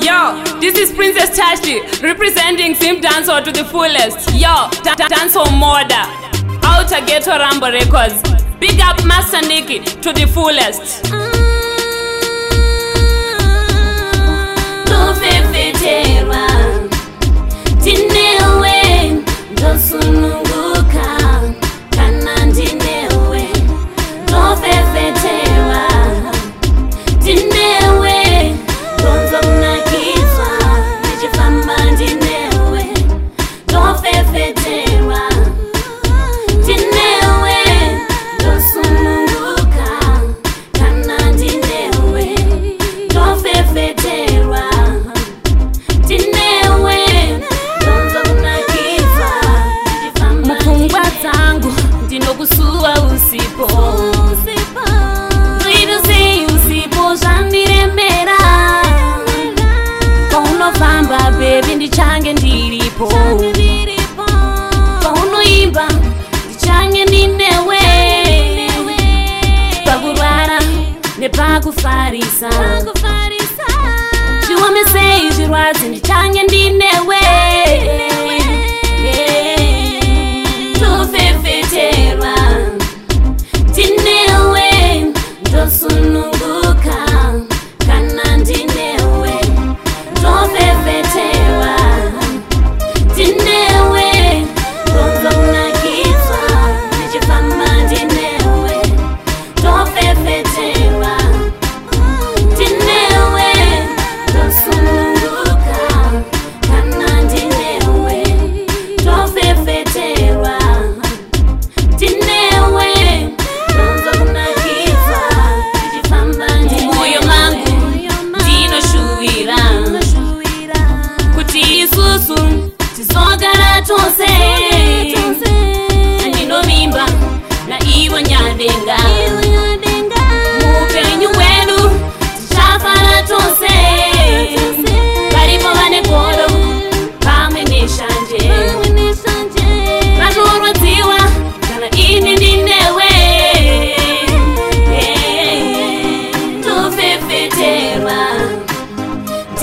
Yo, this is Princess Tashlly representing Zim Dancehall to the fullest. Yo, da- da- Dancehall Murder. Outer Ghetto Rambo Records. Big up Master Nicky to the fullest. Tufefeterwa ndichange ndiripo. paunoimba ndichange ndinewe. Pakurwara nepakufarisa. chiomesei zvirwadzi ndichange ndinewe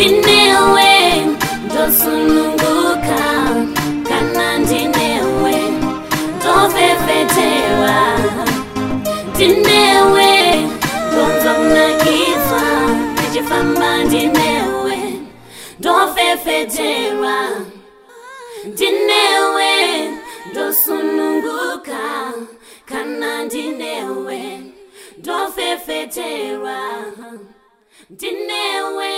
ndinewe ndosununguka kana ndinewe tofefeterwa ndinewe ndonzo kunakidzwa ndichifamba ndinewe ndofefeterwa ndinewe ndosununguka. Kana ndinewe ndofefeterwa ndinewe